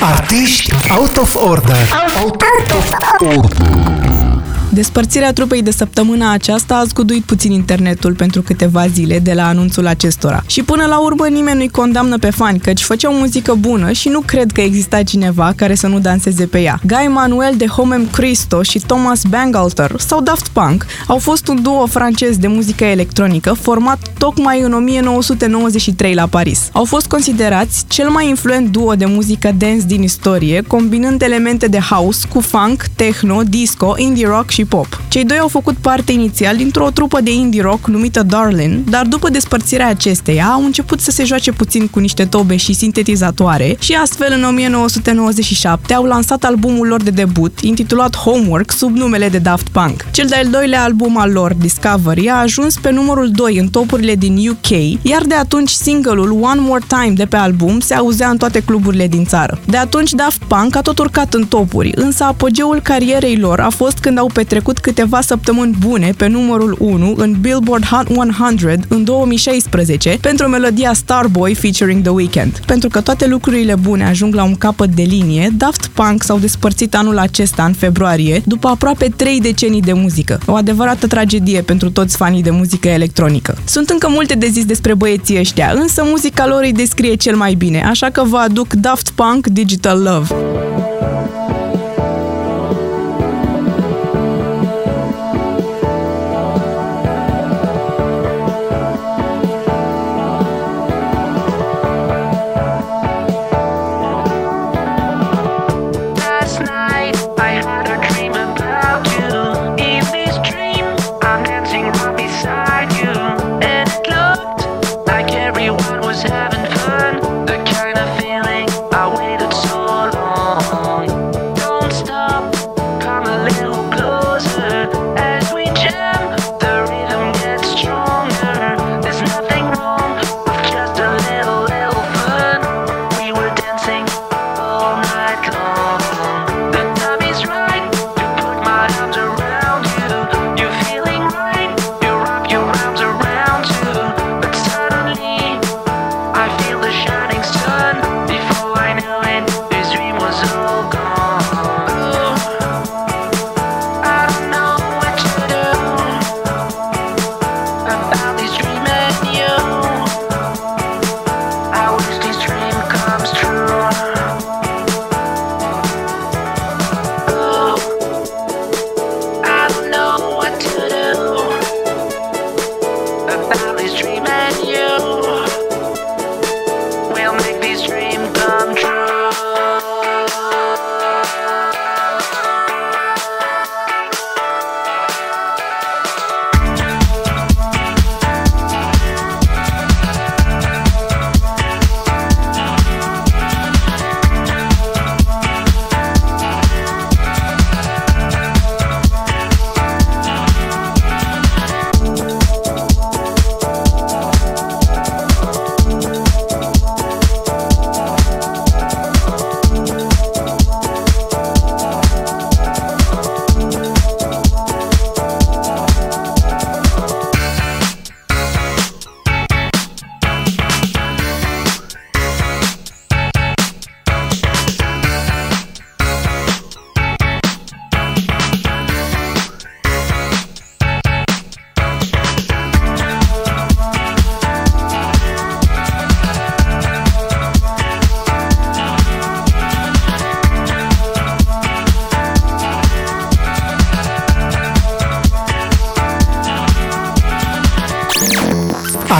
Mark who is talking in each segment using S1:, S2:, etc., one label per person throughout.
S1: Artiști out of order. Out of order.
S2: Despărțirea trupei de săptămâna aceasta a zguduit puțin internetul pentru câteva zile de la anunțul acestora. Și până la urmă nimeni nu-i condamnă pe fani, căci făceau muzică bună și nu cred că exista cineva care să nu danseze pe ea. Guy Manuel de Homem Christo și Thomas Bangalter sau Daft Punk au fost un duo francez de muzică electronică format tocmai în 1993 la Paris. Au fost considerați cel mai influent duo de muzică dance din istorie, combinând elemente de house cu funk, techno, disco, indie rock și pop. Cei doi au făcut parte inițial dintr-o trupă de indie rock numită Darlin, dar după despărțirea acesteia au început să se joace puțin cu niște tobe și sintetizatoare și astfel în 1997 au lansat albumul lor de debut, intitulat Homework, sub numele de Daft Punk. Cel de-al doilea album al lor, Discovery, a ajuns pe numărul 2 în topurile din UK, iar de atunci singleul One More Time de pe album se auzea în toate cluburile din țară. De atunci Daft Punk a tot urcat în topuri, însă apogeul carierei lor a fost când au petrecut petrecut câteva săptămâni bune pe numărul 1 în Billboard Hot 100 în 2016 pentru melodia Starboy featuring The Weeknd. Pentru că toate lucrurile bune ajung la un capăt de linie, Daft Punk s-au despărțit anul acesta în februarie, după aproape 3 decenii de muzică. O adevărată tragedie pentru toți fanii de muzică electronică. Sunt încă multe de zis despre băieții ăștia, însă muzica lor îi descrie cel mai bine, așa că vă aduc Daft Punk Digital Love.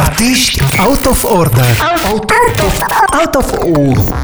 S1: Artiști out of order. Out, out, out of order.